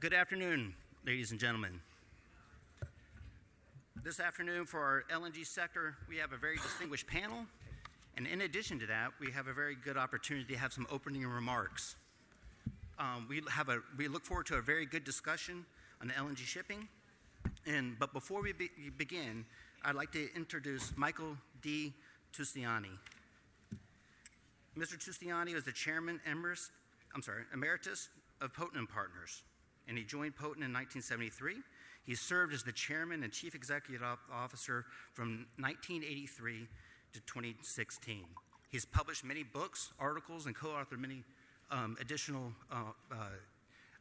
Good afternoon, ladies and gentlemen. This afternoon, for our LNG sector, we have a very distinguished panel. And in addition to that, we have a very good opportunity to have some opening remarks. Um, we, have a, we look forward to a very good discussion on LNG shipping. And, but before we be, begin, I'd like to introduce Michael D. Tusiani. Mr. Tusiani is the chairman emeritus, I'm sorry, emeritus of Poten Partners, and he joined Poten in 1973. He served as the chairman and chief executive officer from 1983 to 2016. He's published many books, articles, and co authored many um, additional uh, uh,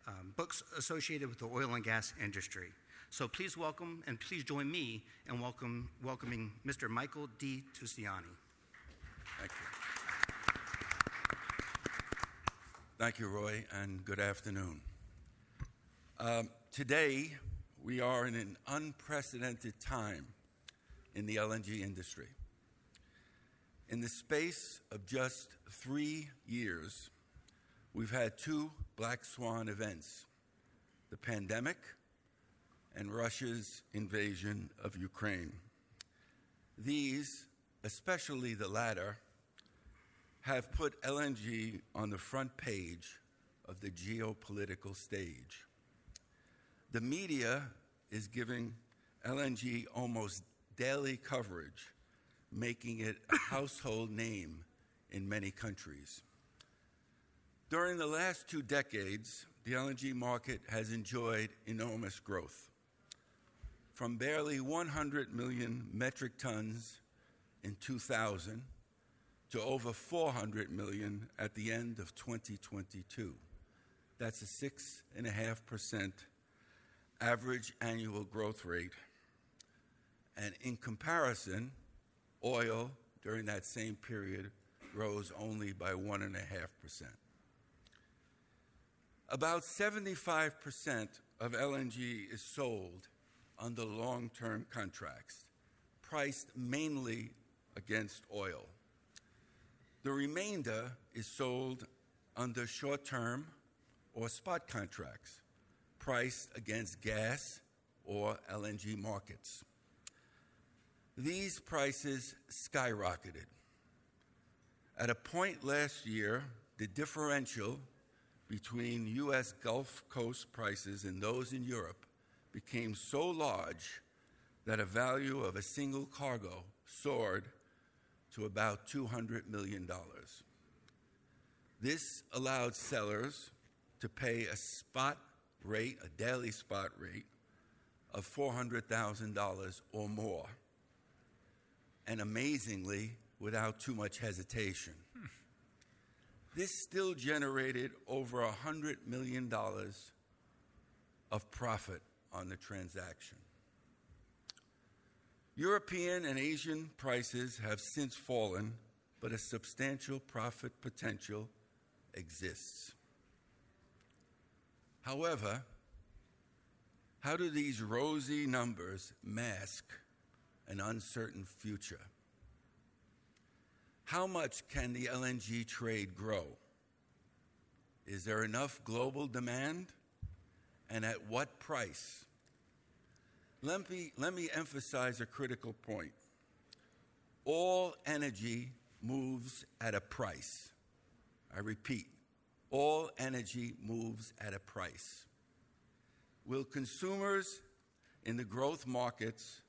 um, books associated with the oil and gas industry. So please welcome and please join me in welcome, welcoming Mr. Michael D. Tusiani. Thank you. Thank you, Roy, and good afternoon. Um, today, we are in an unprecedented time in the LNG industry. In the space of just three years, we've had two black swan events the pandemic and Russia's invasion of Ukraine. These, especially the latter, have put LNG on the front page of the geopolitical stage. The media is giving LNG almost daily coverage, making it a household name in many countries. During the last two decades, the LNG market has enjoyed enormous growth from barely 100 million metric tons in 2000 to over 400 million at the end of 2022. That's a 6.5% average annual growth rate. And in comparison, oil during that same period rose only by 1.5%. About 75% of LNG is sold under long term contracts, priced mainly against oil. The remainder is sold under short term or spot contracts, priced against gas or LNG markets. These prices skyrocketed. At a point last year, the differential between U.S. Gulf Coast prices and those in Europe became so large that a value of a single cargo soared to about $200 million. This allowed sellers to pay a spot rate, a daily spot rate, of $400,000 or more. And amazingly, without too much hesitation. Hmm. This still generated over $100 million of profit on the transaction. European and Asian prices have since fallen, but a substantial profit potential exists. However, how do these rosy numbers mask an uncertain future? How much can the LNG trade grow? Is there enough global demand? and at what price? Let me, let me emphasize a critical point. All energy moves at a price. I repeat, all energy moves at a price. Will consumers in the growth markets,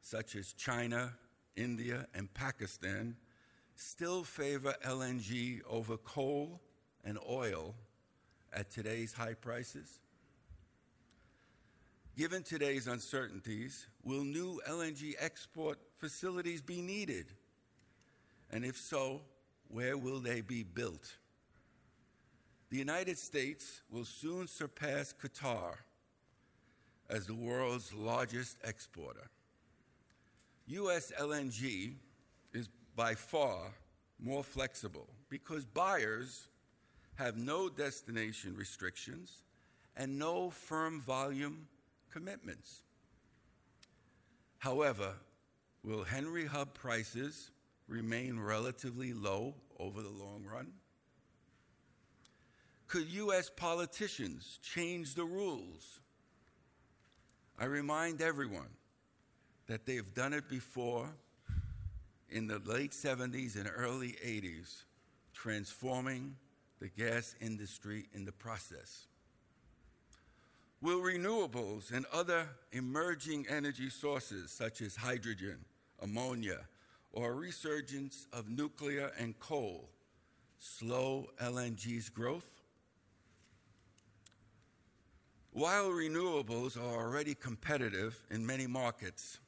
such as China, India, and Pakistan, still favor LNG over coal and oil at today's high prices? Given today's uncertainties, will new LNG export facilities be needed? And if so, where will they be built? The United States will soon surpass Qatar as the world's largest exporter. U.S. LNG is by far more flexible because buyers have no destination restrictions and no firm volume commitments. However, will Henry Hub prices remain relatively low over the long run? Could U.S. politicians change the rules? I remind everyone that they've done it before in the late 70s and early 80s, transforming the gas industry in the process. Will renewables and other emerging energy sources, such as hydrogen, ammonia, or a resurgence of nuclear and coal, slow LNG's growth? While renewables are already competitive in many markets,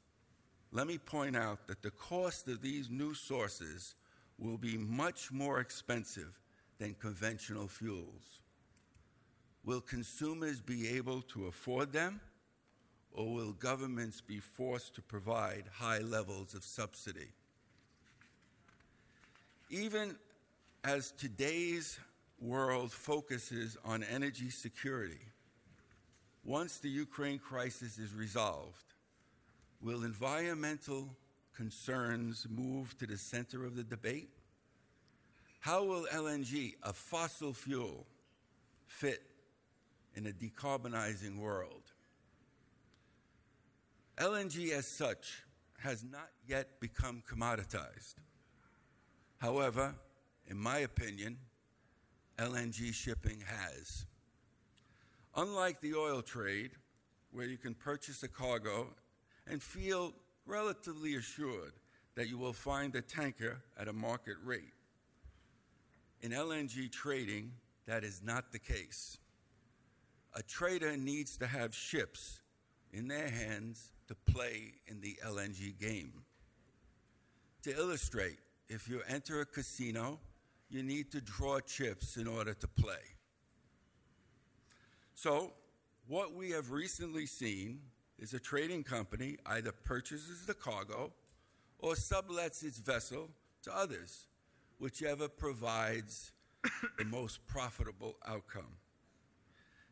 let me point out that the cost of these new sources will be much more expensive than conventional fuels. Will consumers be able to afford them, or will governments be forced to provide high levels of subsidy? Even as today's world focuses on energy security, once the Ukraine crisis is resolved, will environmental concerns move to the center of the debate? How will LNG, a fossil fuel, fit in a decarbonizing world? LNG, as such, has not yet become commoditized. However, in my opinion, LNG shipping has. Unlike the oil trade, where you can purchase a cargo and feel relatively assured that you will find a tanker at a market rate, in LNG trading, that is not the case. A trader needs to have ships in their hands to play in the LNG game. To illustrate, if you enter a casino, you need to draw chips in order to play. So, what we have recently seen is a trading company either purchases the cargo or sublets its vessel to others, whichever provides the most profitable outcome.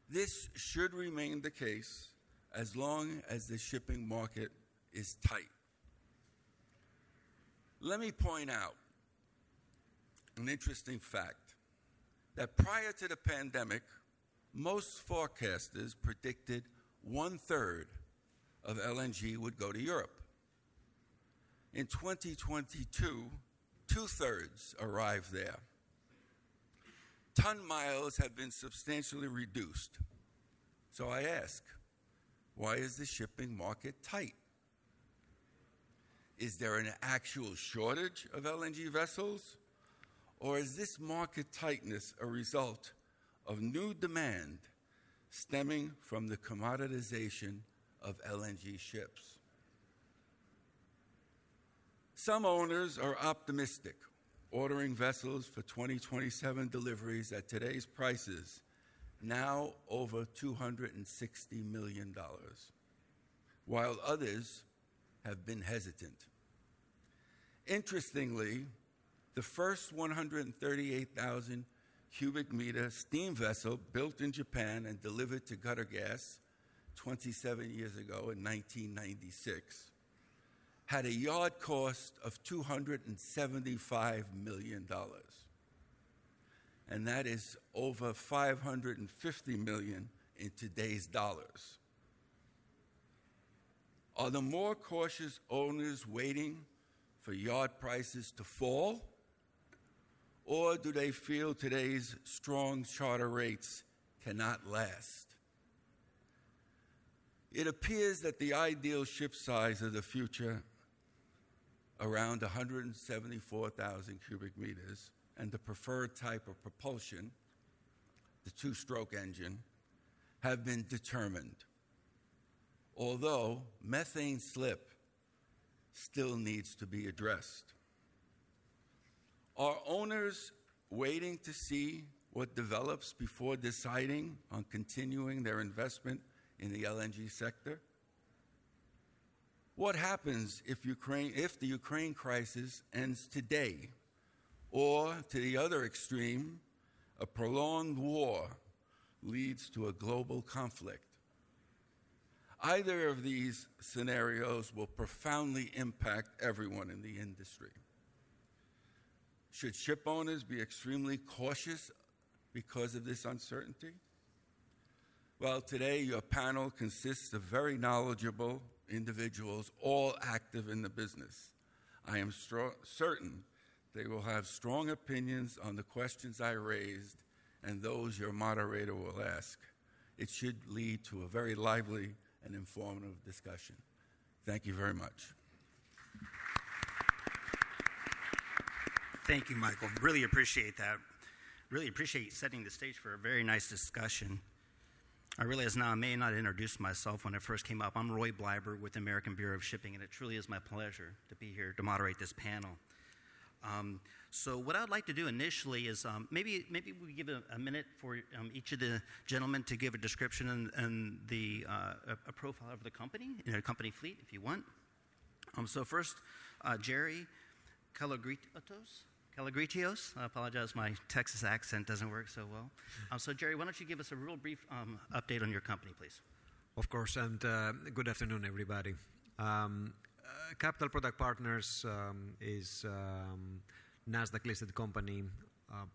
This should remain the case as long as the shipping market is tight. Let me point out an interesting fact that prior to the pandemic, most forecasters predicted one third of LNG would go to Europe. In 2022, two thirds arrived there. Ton miles have been substantially reduced. So I ask, why is the shipping market tight? Is there an actual shortage of LNG vessels? Or is this market tightness a result of new demand stemming from the commoditization of LNG ships? Some owners are optimistic, ordering vessels for 2027 deliveries at today's prices, now over $260 million, while others have been hesitant. Interestingly, the first 138,000 cubic meter steam vessel built in Japan and delivered to Qatargas 27 years ago in 1996 had a yard cost of $275 million. And that is over 550 million in today's dollars. Are the more cautious owners waiting for yard prices to fall? Or do they feel today's strong charter rates cannot last? It appears that the ideal ship size of the future around 174,000 cubic meters, and the preferred type of propulsion, the two stroke engine, have been determined. Although methane slip still needs to be addressed. Are owners waiting to see what develops before deciding on continuing their investment in the LNG sector? What happens if, Ukraine, if the Ukraine crisis ends today? Or, to the other extreme, a prolonged war leads to a global conflict? Either of these scenarios will profoundly impact everyone in the industry. Should ship owners be extremely cautious because of this uncertainty? Well, today your panel consists of very knowledgeable individuals, all active in the business. I am certain they will have strong opinions on the questions I raised and those your moderator will ask. It should lead to a very lively and informative discussion. Thank you very much. Thank you, Michael. Really appreciate that. Really appreciate setting the stage for a very nice discussion. I realize now I may not introduce myself when I first came up. I'm Roy Bleiberg with the American Bureau of Shipping, and it truly is my pleasure to be here to moderate this panel. Um, so, what I'd like to do initially is um, maybe maybe we give a, a minute for um, each of the gentlemen to give a description and, and the uh, a, profile of the company, you know, company fleet, if you want. Um, so, first, uh, Jerry Kalogritos. Calagritios. I apologize, my Texas accent doesn't work so well. Um, so, Jerry, why don't you give us a real brief um, update on your company, please? Of course, and uh, good afternoon, everybody. Um, uh, Capital Product Partners um, is um, Nasdaq listed company. Uh,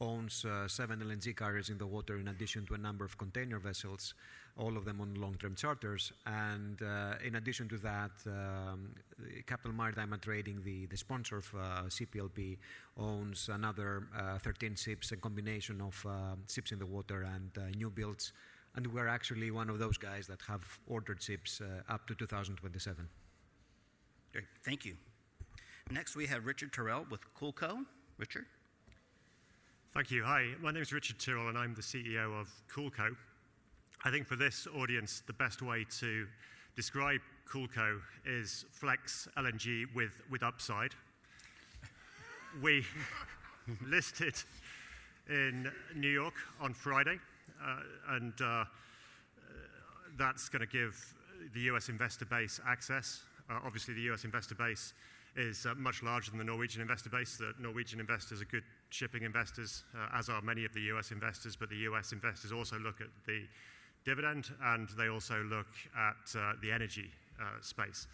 owns uh, seven LNG carriers in the water in addition to a number of container vessels, all of them on long-term charters. And uh, in addition to that, um, Capital Maritime Trading, the, the sponsor of uh, CPLP, owns another uh, 13 ships, a combination of uh, ships in the water and uh, new builds. And we're actually one of those guys that have ordered ships up to 2027. Great, thank you. Next, we have Richard Tyrrell with Coolco. Richard? Thank you. Hi, my name is Richard Tyrrell, and I'm the CEO of Coolco. I think for this audience, the best way to describe Coolco is flex LNG with, with upside. we listed in New York on Friday, uh, and uh, that's going to give the US investor base access. Uh, obviously, the US investor base is uh, much larger than the Norwegian investor base. The Norwegian investors are good shipping investors, uh, as are many of the US investors, but the US investors also look at the dividend and they also look at uh, the energy uh, space.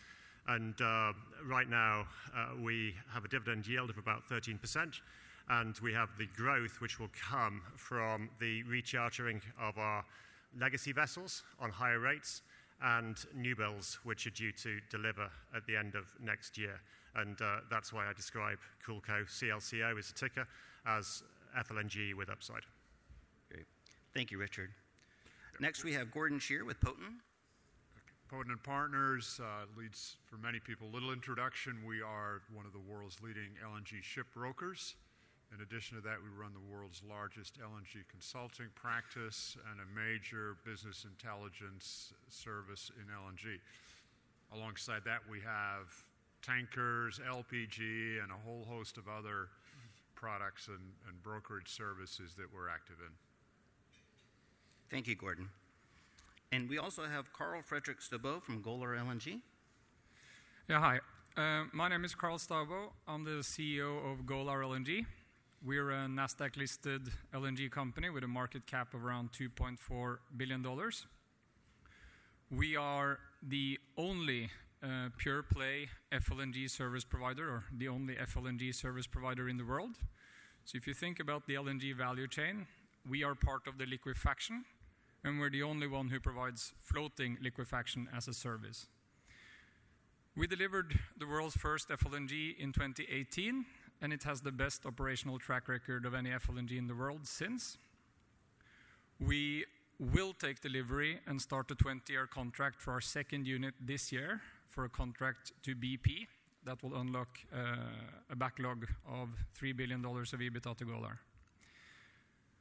And uh, right now, uh, we have a dividend yield of about 13%, and we have the growth which will come from the rechartering of our legacy vessels on higher rates and new builds, which are due to deliver at the end of next year. And uh, that's why I describe Coolco, CLCO is a ticker, as FLNG with upside. Great. Thank you, Richard. Next, we have Gordon Shearer with Poten. Poten and Partners uh, leads, for many people, little introduction. We are one of the world's leading LNG ship brokers. In addition to that, we run the world's largest LNG consulting practice and a major business intelligence service in LNG. Alongside that, we have tankers, LPG, and a whole host of other products and, and brokerage services that we're active in. Thank you, Gordon. And we also have Karl Fredrik Staubo from Golar LNG. Yeah, hi. Uh, my name is Karl Staubo. I'm the CEO of Golar LNG. We're a Nasdaq listed LNG company with a market cap of around $2.4 billion. We are the only uh, pure play FLNG service provider, or the only FLNG service provider in the world. So if you think about the LNG value chain, we are part of the liquefaction, and we're the only one who provides floating liquefaction as a service. We delivered the world's first FLNG in 2018, and it has the best operational track record of any FLNG in the world since. We will take delivery and start a 20-year contract for our second unit this year, for a contract to BP that will unlock uh, a backlog of $3 billion of EBITDA to Golar.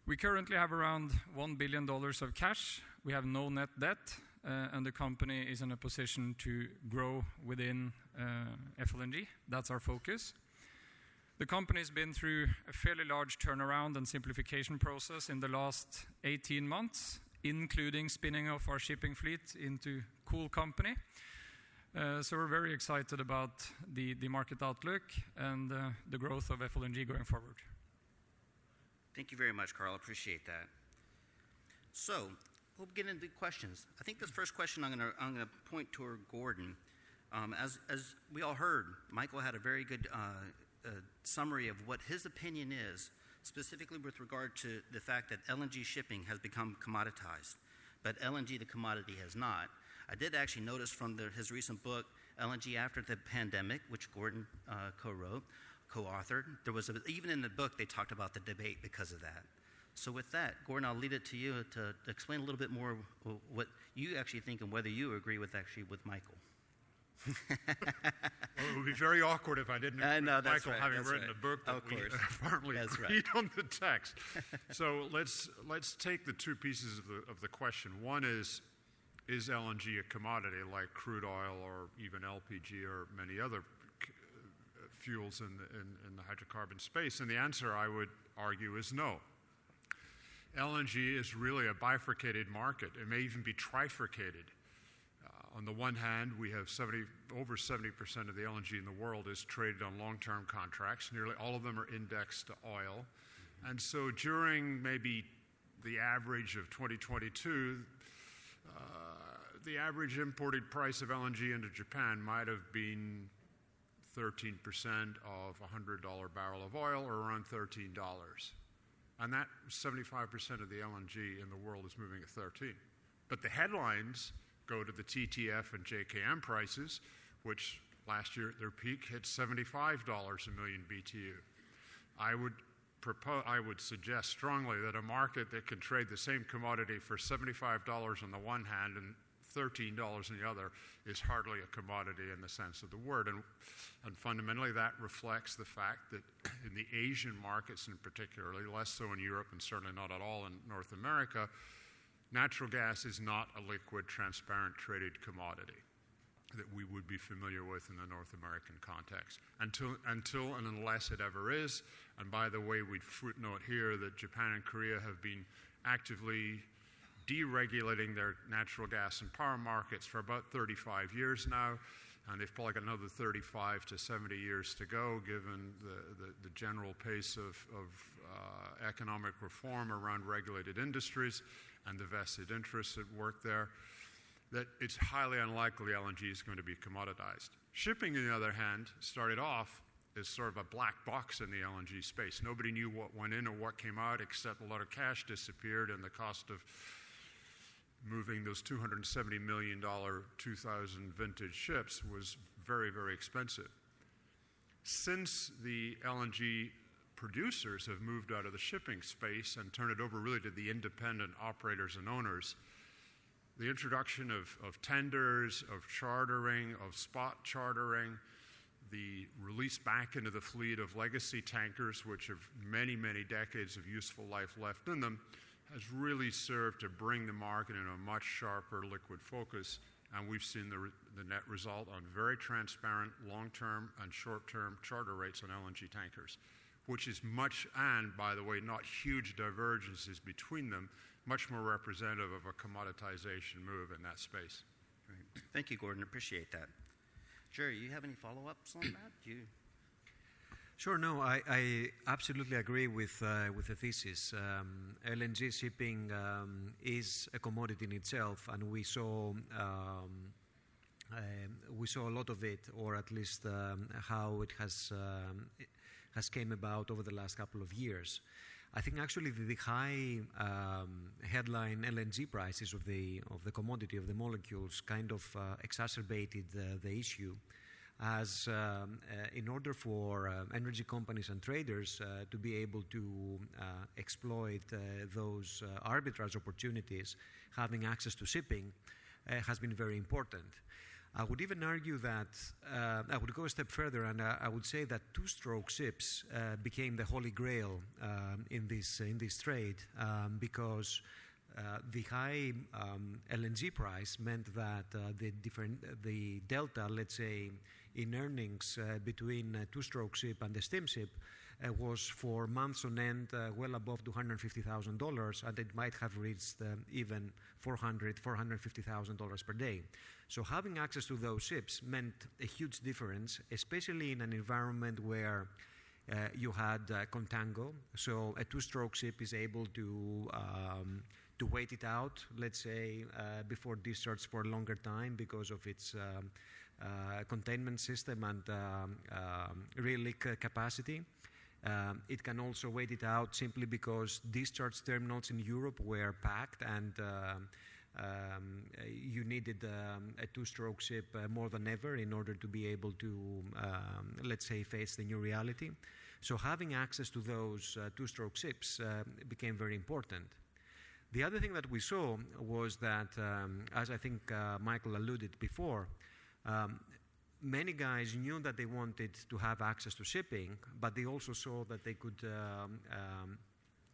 We currently have around $1 billion of cash. We have no net debt, uh, and the company is in a position to grow within uh, FLNG. That's our focus. The company has been through a fairly large turnaround and simplification process in the last 18 months, including spinning off our shipping fleet into Cool Company, uh, so we're very excited about the, market outlook and the growth of FLNG going forward. Thank you very much, Karl. Appreciate that. So we'll get into questions. I think this first question I'm going to point toward Gordon. Um, as as we all heard, Michael had a very good uh, uh, summary of what his opinion is specifically with regard to the fact that LNG shipping has become commoditized, but LNG, the commodity, has not. I did actually notice from the, his recent book, LNG After the Pandemic, which Gordon uh, co wrote, co authored, there was a, even in the book, they talked about the debate because of that. So, with that, Gordon, I'll leave it to you to, to explain a little bit more what you actually think and whether you agree with actually with Michael. well, it would be very awkward if I didn't agree know, with Michael right, having written right. a book that Of we course. firmly That's agreed on the text. so let's let's take the two pieces of the of the question. One is is LNG a commodity like crude oil or even LPG or many other uh, fuels in the, in, in the hydrocarbon space? And the answer, I would argue, is no. LNG is really a bifurcated market. It may even be trifurcated. Uh, on the one hand, we have 70, over 70% of the LNG in the world is traded on long term contracts. Nearly all of them are indexed to oil. And so during maybe the average of 2022, uh, the average imported price of LNG into Japan might have been 13% of a $100 barrel of oil or around $13. And that 75% of the LNG in the world is moving at 13. But the headlines go to the TTF and JKM prices, which last year at their peak hit $75 a million BTU. I would propose, I would suggest strongly that a market that can trade the same commodity for $75 on the one hand and $13 on the other is hardly a commodity in the sense of the word. And, and fundamentally, that reflects the fact that in the Asian markets, in particularly, less so in Europe and certainly not at all in North America, natural gas is not a liquid, transparent, traded commodity that we would be familiar with in the North American context. Until, until and unless it ever is. And by the way, we'd footnote here that Japan and Korea have been actively deregulating their natural gas and power markets for about 35 years now. And they've probably got another 35 to 70 years to go, given the, the, the general pace of, of uh, economic reform around regulated industries and the vested interests at work there that it's highly unlikely LNG is going to be commoditized. Shipping, on the other hand, started off as sort of a black box in the LNG space. Nobody knew what went in or what came out, except a lot of cash disappeared, and the cost of moving those $270 million 2000 vintage ships was very, very expensive. Since the LNG producers have moved out of the shipping space and turned it over really to the independent operators and owners, the introduction of, of tenders, of chartering, of spot chartering, the release back into the fleet of legacy tankers, which have many, many decades of useful life left in them, has really served to bring the market in a much sharper liquid focus. And we've seen the, the net result on very transparent long term and short term charter rates on LNG tankers, which is much, and by the way, not huge divergences between them, much more representative of a commoditization move in that space. Thank you, Gordon. Appreciate that. Jerry, you have any follow ups on that? Do you? Sure. No, I, I absolutely agree with uh, with the thesis. Um, LNG shipping um, is a commodity in itself, and we saw um, uh, we saw a lot of it, or at least um, how it has um, it has came about over the last couple of years. I think actually the, the high um, headline LNG prices of the of the commodity of the molecules kind of uh, exacerbated uh, the issue as um, uh, in order for uh, energy companies and traders uh, to be able to uh, exploit uh, those uh, arbitrage opportunities, having access to shipping has been very important. I would even argue that I would go a step further, and I would say that two-stroke ships became the holy grail um, in this in this trade um, because. Uh, the high um, LNG price meant that uh, the different the delta, let's say, in earnings uh, between a two-stroke ship and the steam ship was for months on end well above $250,000, and it might have reached even $400,000, $450,000 per day. So having access to those ships meant a huge difference, especially in an environment where uh, you had uh, contango. So a two-stroke ship is able to um, to wait it out, let's say, uh, before discharge for a longer time because of its um, uh, containment system and um, um, reliq capacity. Um, it can also wait it out simply because discharge terminals in Europe were packed and um, you needed a two-stroke ship uh, more than ever in order to be able to, let's say, face the new reality. So having access to those uh, two-stroke ships uh, became very important. The other thing that we saw was that, as I think uh, Michael alluded before, um, many guys knew that they wanted to have access to shipping, but they also saw that they could um, um,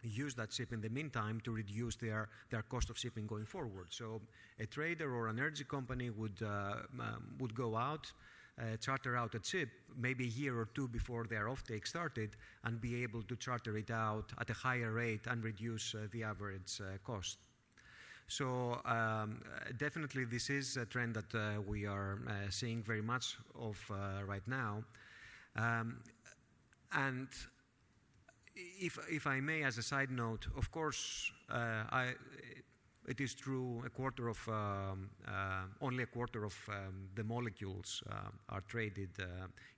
use that ship in the meantime to reduce their, their cost of shipping going forward. So a trader or an energy company would, uh, um, would go out, uh, charter out a ship maybe a year or two before their offtake started and be able to charter it out at a higher rate and reduce uh, the average uh, cost. So um, definitely this is a trend that uh, we are uh, seeing very much of uh, right now. Um, and if, if I may, as a side note, of course, uh, I, it is true a quarter of, um, uh, only a quarter of um, the molecules uh, are traded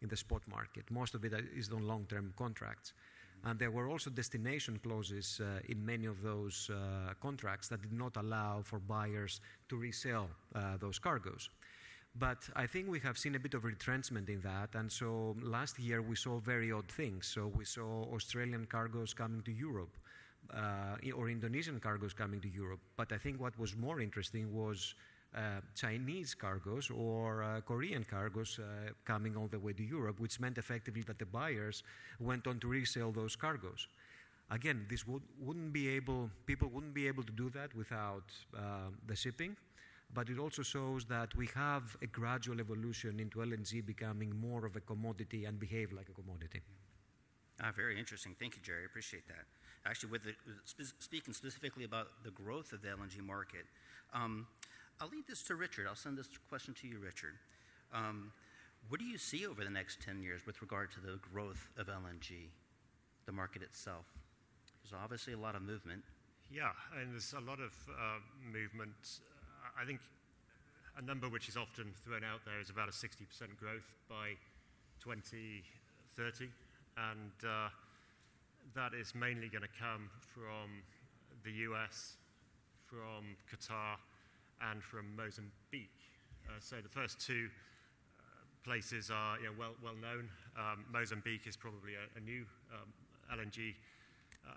in the spot market. Most of it is on long term contracts. And there were also destination clauses uh, in many of those uh, contracts that did not allow for buyers to resell those cargoes. But I think we have seen a bit of retrenchment in that. And so last year we saw very odd things. So we saw Australian cargoes coming to Europe. Uh, or Indonesian cargoes coming to Europe. But I think what was more interesting was uh, Chinese cargoes or uh, Korean cargoes uh, coming all the way to Europe, which meant effectively that the buyers went on to resell those cargoes. Again, this would, not be able, people wouldn't be able to do that without uh, the shipping but it also shows that we have a gradual evolution into LNG becoming more of a commodity and behave like a commodity. Ah, very interesting. Thank you, Jerry. Appreciate that. Actually, with the, spe- speaking specifically about the growth of the LNG market, um, I'll leave this to Richard. I'll send this question to you, Richard. Um, what do you see over the next 10 years with regard to the growth of LNG, the market itself? There's obviously a lot of movement. Yeah, and there's a lot of uh, movement I think a number which is often thrown out there is about a 60% growth by 2030, and uh, that is mainly going to come from the US, from Qatar, and from Mozambique. Uh, so the first two uh, places are you know, well, well known. Um, Mozambique is probably a, a new um, LNG uh,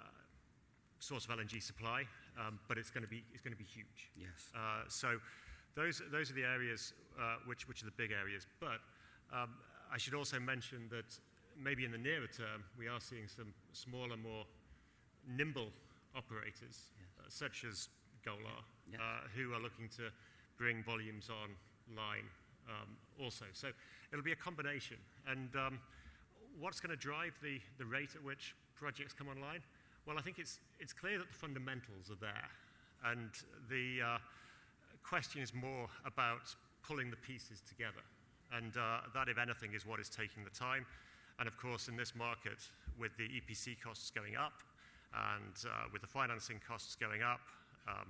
source of LNG supply, um, but it's going to be it's going to be huge. Yes. Uh, so those those are the areas uh, which which are the big areas. But um, I should also mention that maybe in the nearer term we are seeing some smaller, more nimble operators, yes. uh, such as Golar, yes. Uh, who are looking to bring volumes online um, also. So it'll be a combination. And um, what's going to drive the, the rate at which projects come online? Well, I think it's, it's clear that the fundamentals are there. And the uh, question is more about pulling the pieces together. And uh, that, if anything, is what is taking the time. And of course, in this market, with the EPC costs going up and uh, with the financing costs going up, um,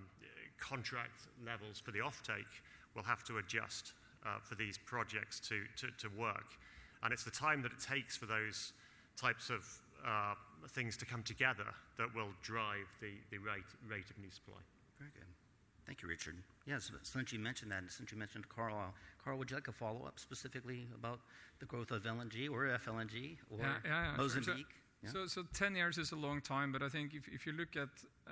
contract levels for the offtake will have to adjust uh, for these projects to, to, to work. And it's the time that it takes for those types of uh, things to come together that will drive the, the rate, rate of new supply. Very good. Thank you, Richard. Yes, since you mentioned that, and since you mentioned Karl, Karl, would you like a follow up specifically about the growth of LNG or FLNG or yeah, yeah, Mozambique? Sure. Yeah. So, so 10 years is a long time, but I think if, if you look at uh,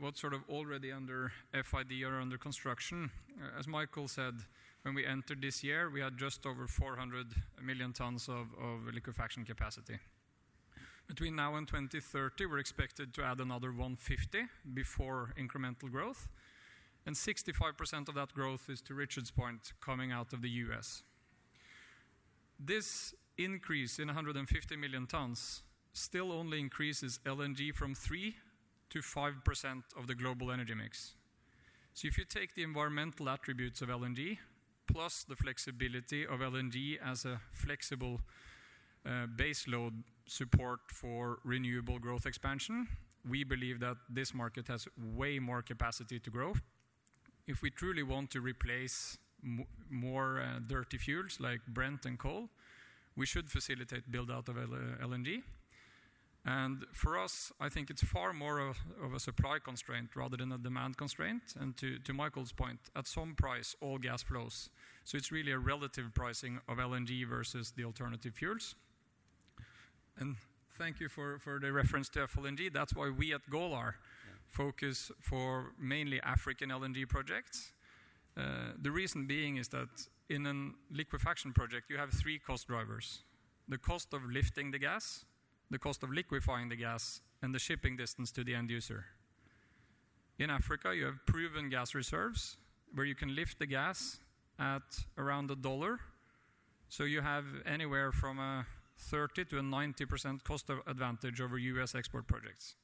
what's sort of already under FID or under construction, uh, as Michael said, when we entered this year, we had just over 400 million tons of, liquefaction capacity. Between now and 2030, we're expected to add another 150 before incremental growth, and 65% of that growth is, to Richard's point, coming out of the U.S. This increase in 150 million tons still only increases LNG from 3 to 5% of the global energy mix. So if you take the environmental attributes of LNG, plus the flexibility of LNG as a flexible uh, baseload support for renewable growth expansion, we believe that this market has way more capacity to grow. If we truly want to replace more uh, dirty fuels like Brent and coal, we should facilitate build out of LNG. And for us, I think it's far more of, a supply constraint rather than a demand constraint. And to, Michael's point, at some price, all gas flows. So it's really a relative pricing of LNG versus the alternative fuels. And thank you for, for the reference to FLNG. That's why we at Golar focus for mainly African LNG projects. Uh, the reason being is that in a liquefaction project, you have three cost drivers the cost of lifting the gas, the cost of liquefying the gas, and the shipping distance to the end user. In Africa, you have proven gas reserves where you can lift the gas at around a dollar. So you have anywhere from a 30 to a 90% cost of advantage over US export projects.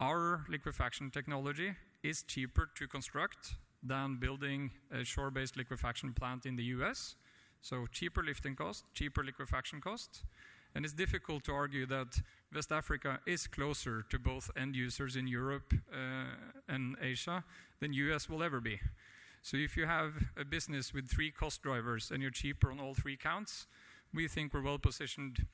Our liquefaction technology is cheaper to construct than building a shore based liquefaction plant in the US. So, cheaper lifting cost, cheaper liquefaction cost. And it's difficult to argue that West Africa is closer to both end users in Europe uh, and Asia than US will ever be. So, if you have a business with three cost drivers and you're cheaper on all three counts, we think we're well positioned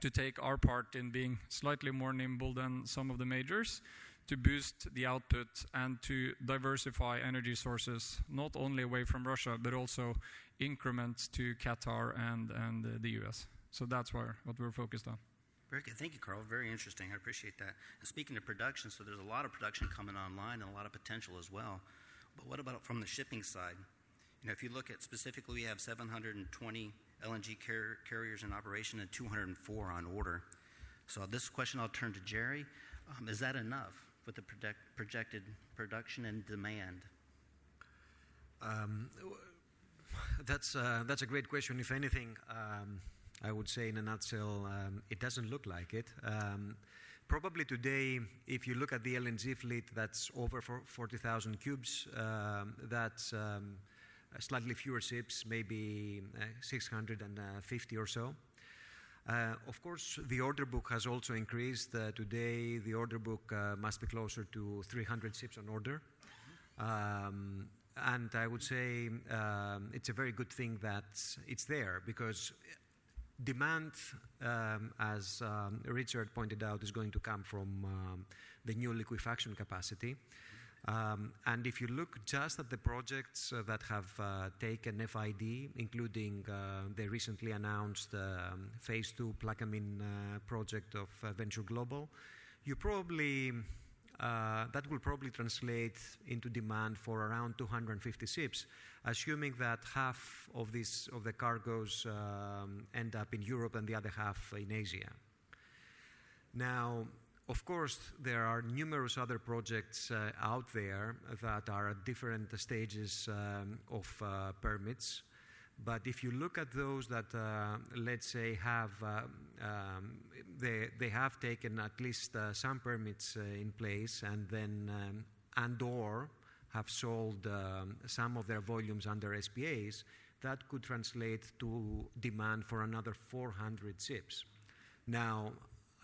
to take our part in being slightly more nimble than some of the majors to boost the output and to diversify energy sources, not only away from Russia, but also increments to Qatar and, and the US. So that's where, what we're focused on. Very good. Thank you, Karl. Very interesting. I appreciate that. And speaking of production, so there's a lot of production coming online and a lot of potential as well. But what about from the shipping side? You know, if you look at specifically, we have 720 LNG car- carriers in operation and 204 on order. So this question I'll turn to Jerry. Um, is that enough with the project, projected production and demand? Um, that's, uh, that's a great question. If anything, um, I would say in a nutshell, um, it doesn't look like it. Um, probably today, if you look at the LNG fleet, that's over 40,000 cubes. Um, that's um, slightly fewer ships, maybe uh, 650 or so. Uh, of course, the order book has also increased. Uh, today, the order book uh, must be closer to 300 ships on order. Um, and I would say um, it's a very good thing that it's there because demand, um, as um, Richard pointed out, is going to come from um, the new liquefaction capacity. Um, and if you look just at the projects uh, that have uh, taken FID, including uh, the recently announced um, phase two Plaquemine uh, project of uh, Venture Global, you probably uh, that will probably translate into demand for around 250 ships, assuming that half of these of the cargoes um, end up in Europe and the other half in Asia. Now, of course, there are numerous other projects uh, out there that are at different stages um, of uh, permits. But if you look at those that, uh, let's say, have uh, um, they, they have taken at least uh, some permits uh, in place, and then um, and or have sold um, some of their volumes under SPAs, that could translate to demand for another 400 ships. Now,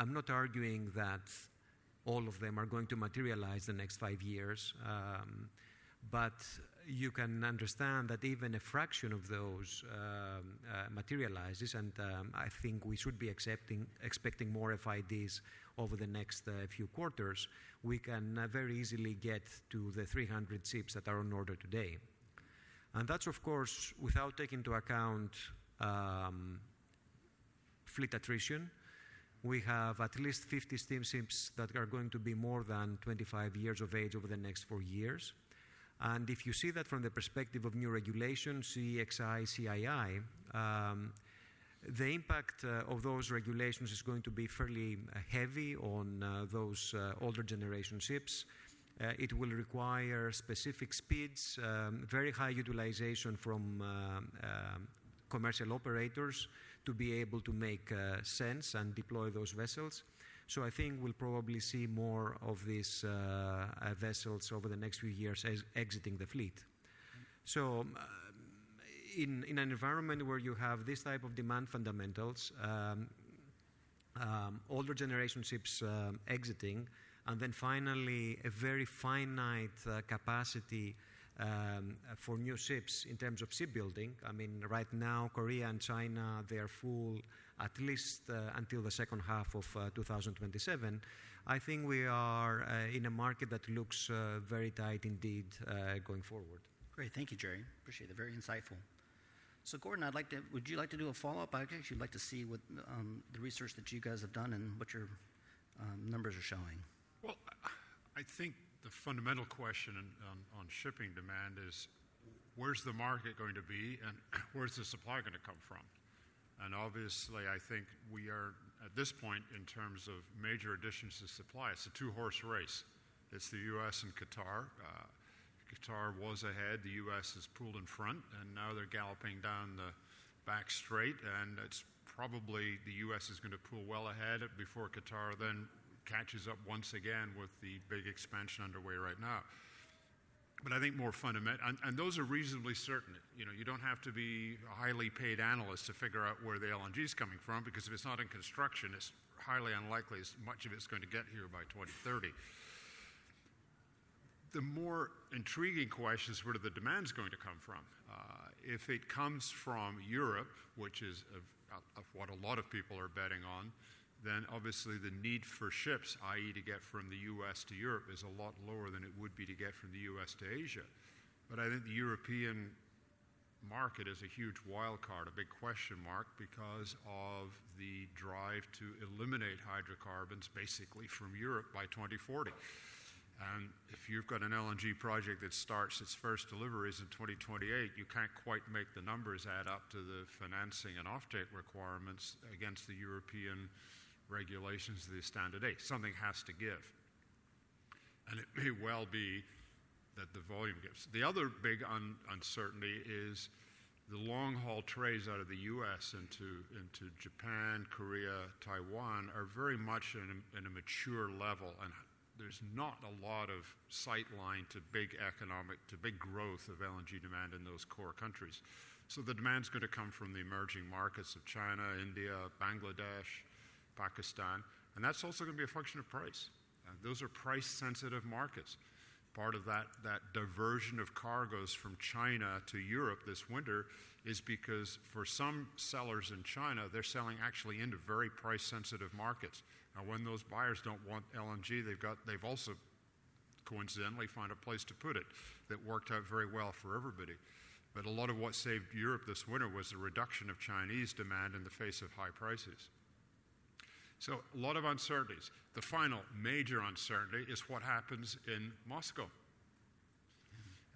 I'm not arguing that all of them are going to materialize the next five years, um, but you can understand that even a fraction of those um, uh, materializes, and um, I think we should be expecting more FIDs over the next uh, few quarters. We can uh, very easily get to the 300 ships that are on order today. And that's, of course, without taking into account um, fleet attrition we have at least 50 steamships that are going to be more than 25 years of age over the next four years. And if you see that from the perspective of new regulations, EEXI, CII, um, the impact uh, of those regulations is going to be fairly uh, heavy on uh, those uh, older generation ships. Uh, it will require specific speeds, um, very high utilization from um, um, commercial operators, to be able to make uh, sense and deploy those vessels. So I think we'll probably see more of these uh, uh, vessels over the next few years as exiting the fleet. So um, in, in an environment where you have this type of demand fundamentals, um, um, older generation ships um, exiting, and then finally a very finite uh, capacity for new ships in terms of shipbuilding. I mean, right now, Korea and China, they are full at least uh, until the second half of uh, 2027. I think we are uh, in a market that looks uh, very tight indeed uh, going forward. Great, thank you, Jerry. Appreciate it. Very insightful. So, Gordon, I'd like to. Would you like to do a follow up? I'd actually like to see what um, the research that you guys have done and what your um, numbers are showing. Well, I think the fundamental question on, on, shipping demand is where's the market going to be and where's the supply going to come from? And obviously, I think we are at this point in terms of major additions to supply. It's a two horse race. It's the U.S. and Qatar. Uh, Qatar was ahead, the U.S. is pulled in front, and now they're galloping down the back straight, and it's probably the U.S. is going to pull well ahead before Qatar then catches up once again with the big expansion underway right now. But I think more fundamental, and, and, those are reasonably certain. You know, you don't have to be a highly paid analyst to figure out where the LNG is coming from, because if it's not in construction, it's highly unlikely as much of it's going to get here by 2030 the more intriguing question is where the demand is going to come from. Uh, if it comes from Europe, which is of, of, what a lot of people are betting on, then obviously the need for ships, i.e., to get from the US to Europe, is a lot lower than it would be to get from the US to Asia. But I think the European market is a huge wild card, a big question mark, because of the drive to eliminate hydrocarbons basically from Europe by 2040. And if you've got an LNG project that starts its first deliveries in 2028, you can't quite make the numbers add up to the financing and offtake requirements against the European regulations of the standard eight. Something has to give. And it may well be that the volume gives. The other big un- uncertainty is the long haul trades out of the US into, into Japan, Korea, Taiwan are very much in a, in a mature level and there's not a lot of sight line to big economic, to big growth of LNG demand in those core countries. So the demand's going to come from the emerging markets of China, India, Bangladesh, Pakistan, and that's also going to be a function of price. Uh, those are price sensitive markets. Part of that, that diversion of cargoes from China to Europe this winter is because for some sellers in China, they're selling actually into very price sensitive markets. Now, when those buyers don't want LNG, they've got they've also coincidentally found a place to put it that worked out very well for everybody. But a lot of what saved Europe this winter was the reduction of Chinese demand in the face of high prices. So, a lot of uncertainties. The final major uncertainty is what happens in Moscow.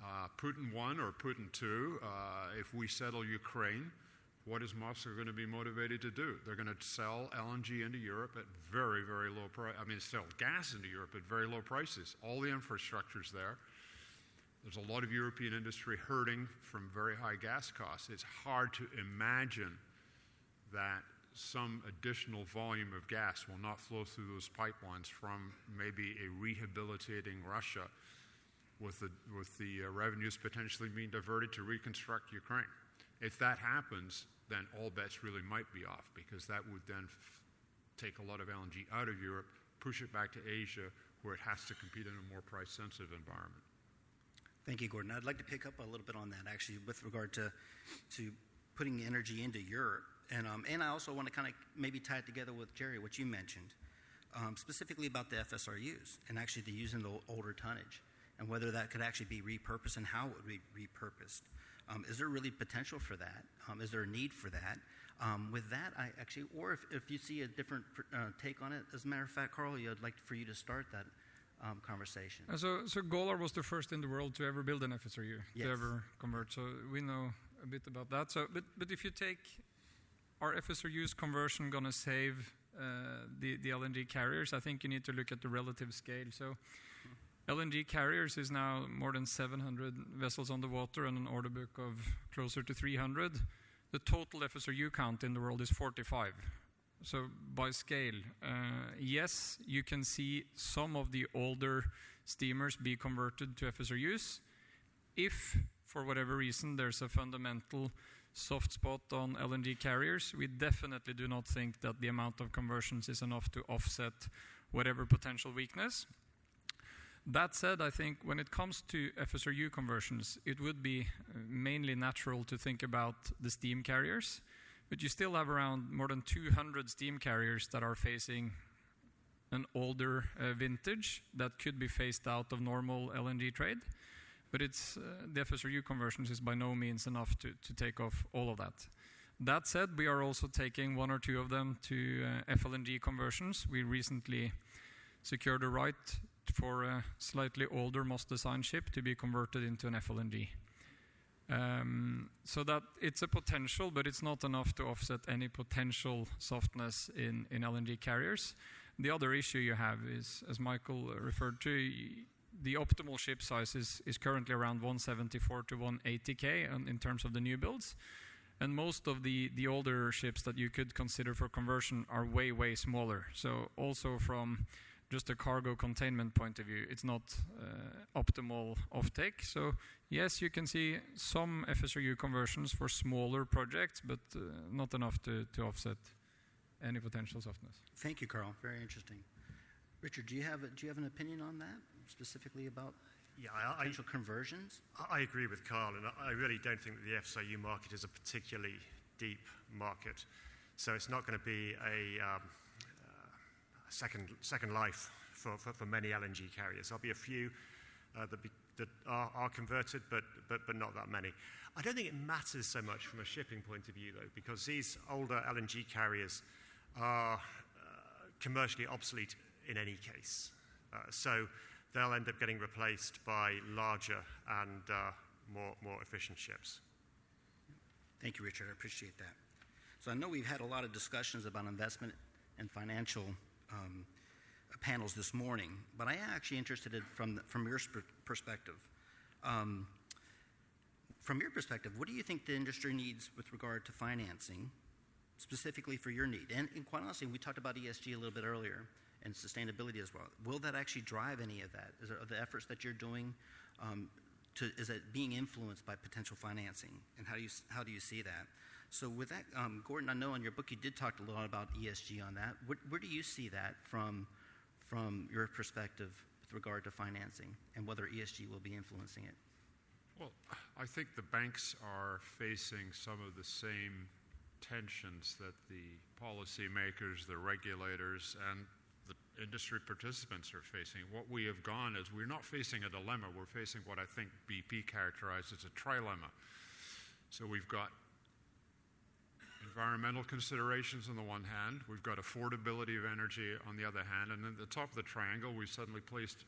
Uh, Putin 1 or Putin 2, uh, if we settle Ukraine, what is Moscow going to be motivated to do? They're going to sell LNG into Europe at very, very low price. I mean, sell gas into Europe at very low prices. All the infrastructure's there. There's a lot of European industry hurting from very high gas costs. It's hard to imagine that some additional volume of gas will not flow through those pipelines from maybe a rehabilitating Russia with the, with the uh, revenues potentially being diverted to reconstruct Ukraine. If that happens, then all bets really might be off because that would then f- take a lot of LNG out of Europe, push it back to Asia, where it has to compete in a more price sensitive environment. Thank you, Gordon. I'd like to pick up a little bit on that actually with regard to, to putting energy into Europe. And, um, and I also want to kind of maybe tie it together with Jerry, what you mentioned, um, specifically about the FSRUs and actually the using the older tonnage and whether that could actually be repurposed and how it would be repurposed. Um, is there really potential for that? Um, is there a need for that? Um, with that, I actually, or if, if you see a different uh, take on it, as a matter of fact, Karl, I'd like for you to start that um, conversation. Uh, so, so Golar was the first in the world to ever build an FSRU, yes. to ever convert. So we know a bit about that. So, but, but if you take our FSRU's conversion going to save uh, the, the LNG carriers, I think you need to look at the relative scale. So LNG carriers is now more than 700 vessels on the water and an order book of closer to 300. The total FSRU count in the world is 45. So, by scale, uh, yes, you can see some of the older steamers be converted to FSRUs. If, for whatever reason, there's a fundamental soft spot on LNG carriers, we definitely do not think that the amount of conversions is enough to offset whatever potential weakness. That said, I think when it comes to FSRU conversions, it would be uh, mainly natural to think about the steam carriers, but you still have around more than 200 steam carriers that are facing an older uh, vintage that could be phased out of normal LNG trade. But it's, uh, the FSRU conversions is by no means enough to, to take off all of that. That said, we are also taking one or two of them to uh, FLNG conversions. We recently secured a right for a slightly older Moss design ship to be converted into an FLNG. Um, so that it's a potential, but it's not enough to offset any potential softness in, in LNG carriers. The other issue you have is, as Michael referred to, the optimal ship size is, currently around 174 to 180k in terms of the new builds. And most of the, older ships that you could consider for conversion are way, way smaller. So, also from just a cargo containment point of view, it's not uh, optimal offtake. So, yes, you can see some FSRU conversions for smaller projects, but uh, not enough to, to offset any potential softness. Thank you, Karl. Very interesting. Richard, do you have, a, do you have an opinion on that, specifically about yeah, I, potential conversions? I, I agree with Karl, and I, I really don't think that the FSRU market is a particularly deep market. So it's not going to be a, um, uh, second, second life for, for, for, many LNG carriers. There'll be a few uh, that, be, that are, are, converted, but, but, but not that many. I don't think it matters so much from a shipping point of view, though, because these older LNG carriers are uh, commercially obsolete in any case. Uh, so they'll end up getting replaced by larger and uh, more, more efficient ships. Thank you, Richard. I appreciate that. So I know we've had a lot of discussions about investment and financial um, panels this morning, but I am actually interested in from, the, from your sp- perspective. Um, from your perspective, what do you think the industry needs with regard to financing, specifically for your need? And, and quite honestly, we talked about ESG a little bit earlier and sustainability as well. Will that actually drive any of that? Is there, the efforts that you're doing, um, to, is it being influenced by potential financing? And how do you, how do you see that? So with that, um, Gordon, I know in your book you did talk a lot about ESG on that. Where, where do you see that from, from your perspective with regard to financing and whether ESG will be influencing it? Well, I think the banks are facing some of the same tensions that the policymakers, the regulators, and industry participants are facing. What we have gone is we're not facing a dilemma, we're facing what I think BP characterized as a trilemma. So we've got environmental considerations on the one hand, we've got affordability of energy on the other hand, and at the top of the triangle, we've suddenly placed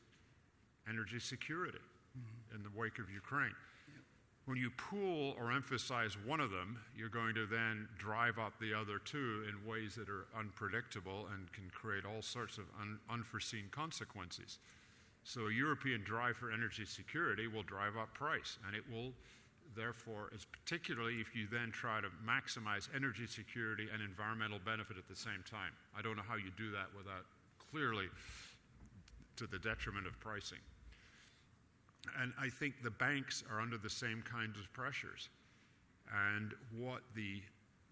energy security mm-hmm. in the wake of Ukraine. When you pool or emphasize one of them, you're going to then drive up the other two in ways that are unpredictable and can create all sorts of un- unforeseen consequences. So, a European drive for energy security will drive up price, and it will, therefore, it's particularly if you then try to maximize energy security and environmental benefit at the same time. I don't know how you do that without clearly to the detriment of pricing. And I think the banks are under the same kinds of pressures. And what the,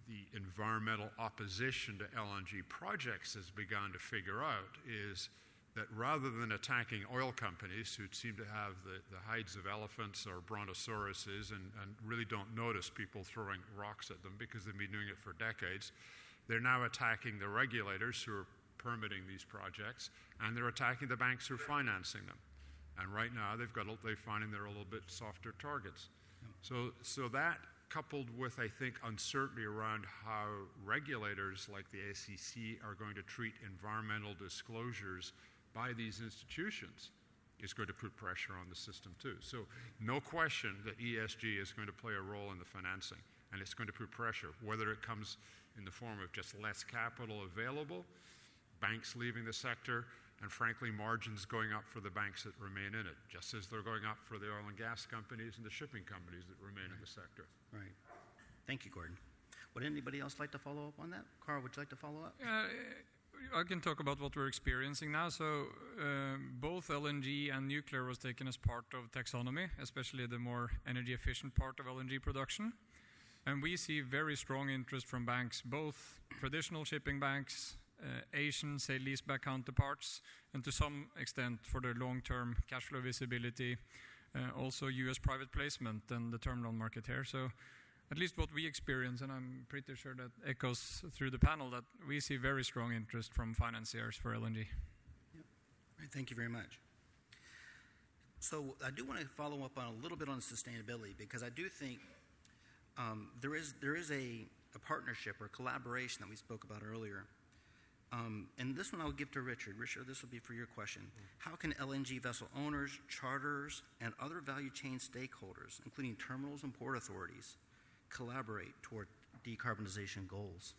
the environmental opposition to LNG projects has begun to figure out is that rather than attacking oil companies who seem to have the, the hides of elephants or brontosauruses and, and really don't notice people throwing rocks at them because they've been doing it for decades, they're now attacking the regulators who are permitting these projects and they're attacking the banks who are financing them. And right now, they've got they're finding they're a little bit softer targets. So, so that coupled with, I think, uncertainty around how regulators like the SEC are going to treat environmental disclosures by these institutions is going to put pressure on the system too. So, no question that ESG is going to play a role in the financing, and it's going to put pressure, whether it comes in the form of just less capital available, banks leaving the sector, and frankly, margins going up for the banks that remain in it, just as they're going up for the oil and gas companies and the shipping companies that remain right. in the sector. Right. Thank you, Gordon. Would anybody else like to follow up on that? Karl, would you like to follow up? Uh, I can talk about what we're experiencing now. So, uh, both LNG and nuclear was taken as part of taxonomy, especially the more energy efficient part of LNG production. And we see very strong interest from banks, both traditional shipping banks Asian sale leaseback counterparts, and to some extent for their long-term cash flow visibility, uh, also U.S. private placement and the term loan market here. So at least what we experience, and I'm pretty sure that echoes through the panel, that we see very strong interest from financiers for LNG. Great, Thank you very much. So I do want to follow up on a little bit on sustainability because I do think um, there is there is a, a partnership or collaboration that we spoke about earlier. Um, and this one I'll give to Richard. Richard, this will be for your question. How can LNG vessel owners, charters, and other value chain stakeholders, including terminals and port authorities, collaborate toward decarbonization goals?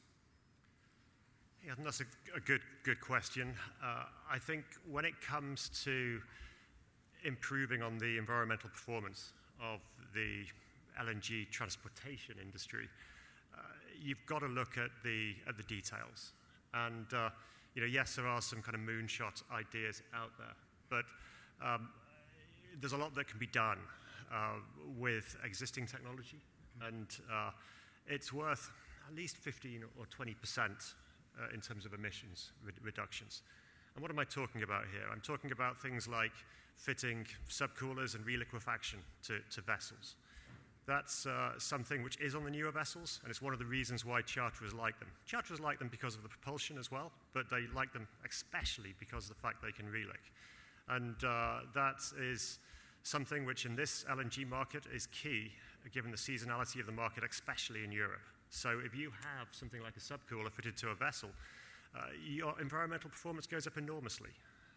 Yeah, that's a, a good good question. Uh, I think when it comes to improving on the environmental performance of the LNG transportation industry, uh, you've got to look at the at the details. And uh, you know, yes, there are some kind of moonshot ideas out there, but um, there's a lot that can be done uh, with existing technology, and uh, it's worth at least 15 or 20 percent uh, in terms of emissions re- reductions. And what am I talking about here? I'm talking about things like fitting subcoolers and reliquefaction to, to vessels. That's uh, something which is on the newer vessels, and it's one of the reasons why charterers like them. Charterers like them because of the propulsion as well, but they like them especially because of the fact they can reliq. And uh, that is something which in this LNG market is key, given the seasonality of the market, especially in Europe. So if you have something like a subcooler fitted to a vessel, uh, your environmental performance goes up enormously.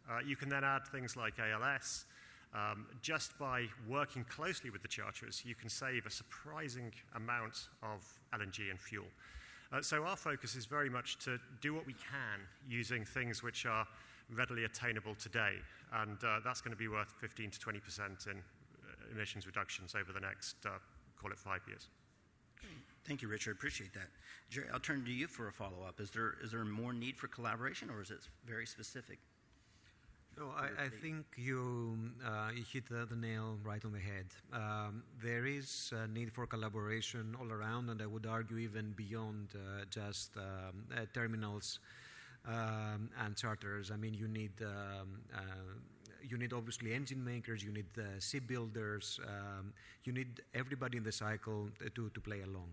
Uh, you can then add things like ALS. Um, just by working closely with the charterers, you can save a surprising amount of LNG and fuel. Uh, so our focus is very much to do what we can using things which are readily attainable today, and uh, that's going to be worth 15 to 20 percent in uh, emissions reductions over the next, uh, call it five years. Thank you, Richard. Appreciate that. Jerry, I'll turn to you for a follow up. Is there, is there more need for collaboration or is it very specific? No, I, I think you, uh, you hit the, the, nail right on the head. Um, there is a need for collaboration all around, and I would argue even beyond uh, just um, uh, terminals um, and charters. I mean, you need um, uh, you need obviously engine makers, you need uh, shipbuilders, um, you need everybody in the cycle to, to play along.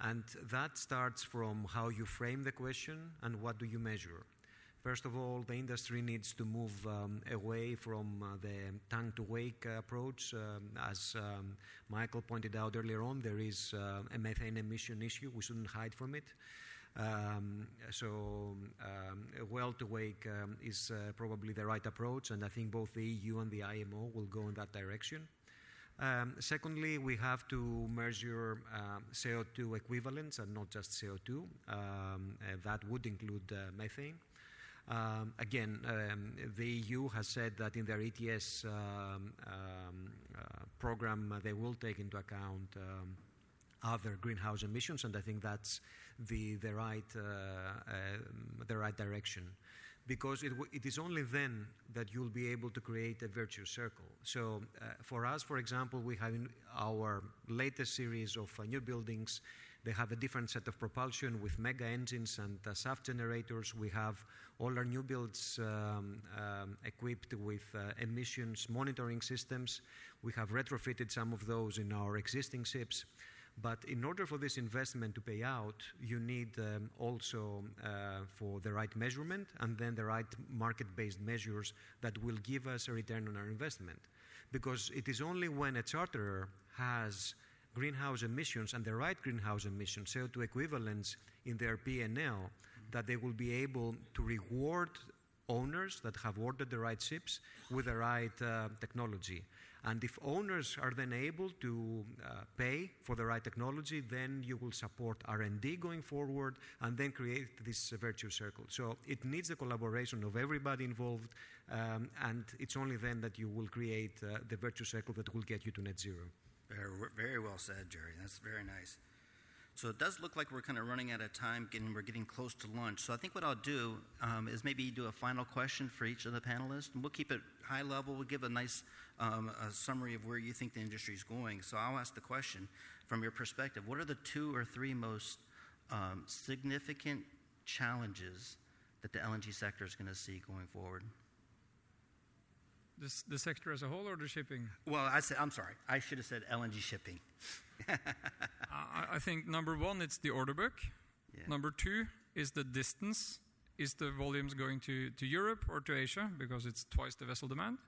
And that starts from how you frame the question and what do you measure. First of all, the industry needs to move um, away from uh, the tank to wake approach. Um, as um, Michael pointed out earlier on, there is uh, a methane emission issue. We shouldn't hide from it. Um, so, um, well to wake um, is uh, probably the right approach, and I think both the EU and the IMO will go in that direction. Um, secondly, we have to measure uh, CO2 equivalents and not just CO2. Um, uh, that would include uh, methane. Um, again, um, the EU has said that in their ETS um, um, uh, program uh, they will take into account other greenhouse emissions, and I think that's the, the, right, uh, the right direction because it, w- it is only then that you'll be able to create a virtuous circle. So, uh, for us, for example, we have in our latest series of uh, new buildings, they have a different set of propulsion with mega engines and uh, generators. We have all our new builds um, um, equipped with uh, emissions monitoring systems. We have retrofitted some of those in our existing ships. But in order for this investment to pay out, you need um, also uh, for the right measurement and then the right market-based measures that will give us a return on our investment. Because it is only when a charterer has greenhouse emissions and the right greenhouse emissions, CO2 equivalents in their P&L, that they will be able to reward owners that have ordered the right ships with the right uh, technology. And if owners are then able to uh, pay for the right technology, then you will support R&D going forward and then create this uh, virtuous circle. So it needs the collaboration of everybody involved, um, and it's only then that you will create uh, the virtuous circle that will get you to net zero. Very, well said, Jerry. That's very nice. So it does look like we're kind of running out of time, getting, we're getting close to lunch. So I think what I'll do um, is maybe do a final question for each of the panelists, and we'll keep it high level. We'll give a nice um, a summary of where you think the industry is going. So I'll ask the question from your perspective: What are the two or three most um, significant challenges that the LNG sector is going to see going forward? This, the sector as a whole or the shipping? Well, I said, I'm sorry. I should have said LNG shipping. I, I think number one, it's the order book. Yeah. Number two is the distance. Is the volumes going to, to Europe or to Asia because it's twice the vessel demand?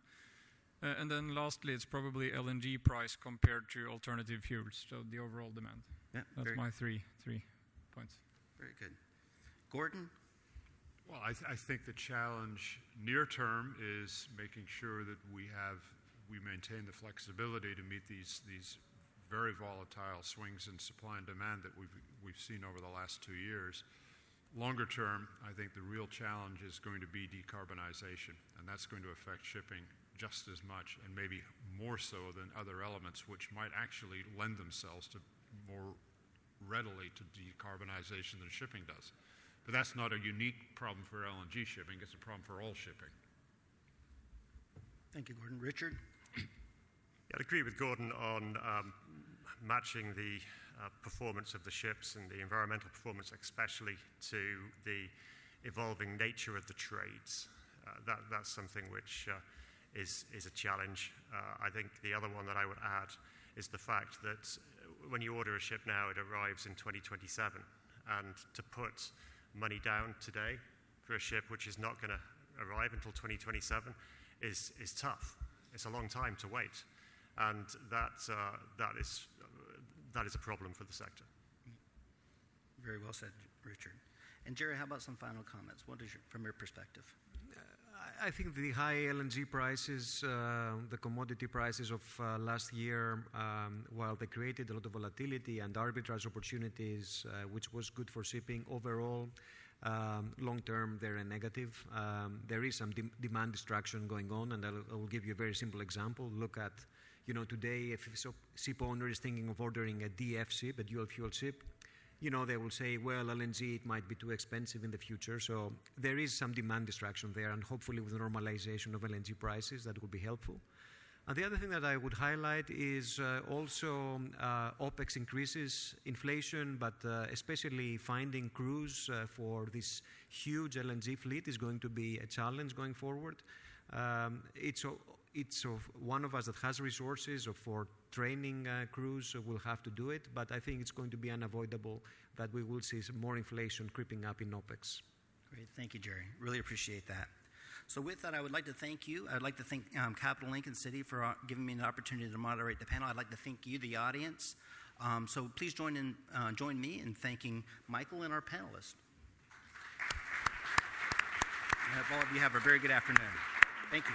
Uh, and then lastly, it's probably LNG price compared to alternative fuels, so the overall demand. Yeah, That's my three three points. very good. Gordon? Well, I, th- I think the challenge near term is making sure that we have we maintain the flexibility to meet these these very volatile swings in supply and demand that we've we've seen over the last two years. Longer term, I think the real challenge is going to be decarbonization, and that's going to affect shipping just as much, and maybe more so than other elements, which might actually lend themselves to more readily to decarbonization than shipping does. But that's not a unique problem for LNG shipping, it's a problem for all shipping. Thank you, Gordon. Richard? Yeah, I'd agree with Gordon on um, matching the uh, performance of the ships and the environmental performance, especially to the evolving nature of the trades. Uh, that, that's something which uh, is, is a challenge. Uh, I think the other one that I would add is the fact that when you order a ship now, it arrives in 2027. And to put money down today for a ship which is not going to arrive until 2027 is, is tough. It's a long time to wait. And that, uh, that, is, that is a problem for the sector. Very well said, Richard. And Jerry, how about some final comments? What is your, from your perspective? I- I think the high LNG prices, uh, the commodity prices of uh, last year, um, while they created a lot of volatility and arbitrage opportunities, uh, which was good for shipping overall, um, long term they're a negative. Um, there is some dem- demand destruction going on, and I'll, give you a very simple example. Look at, you know, today if a ship owner is thinking of ordering a DF ship, a dual fuel ship, you know, they will say, well, LNG, it might be too expensive in the future. So there is some demand destruction there, and hopefully with normalization of LNG prices, that will be helpful. And the other thing that I would highlight is uh, also uh, OPEX increases, inflation, but uh, especially finding crews uh, for this huge LNG fleet is going to be a challenge going forward. Um, it's it's one of us that has resources or for training uh, crews will have to do it, but I think it's going to be unavoidable that we will see more inflation creeping up in OPEX. Great. Thank you, Jerry. Really appreciate that. So, with that, I would like to thank you. I'd like to thank um, Capital Lincoln City for uh, giving me an opportunity to moderate the panel. I'd like to thank you, the audience. Um, so, please join, in, uh, join me in thanking Michael and our panelists. I hope all of you have a very good afternoon. Thank you.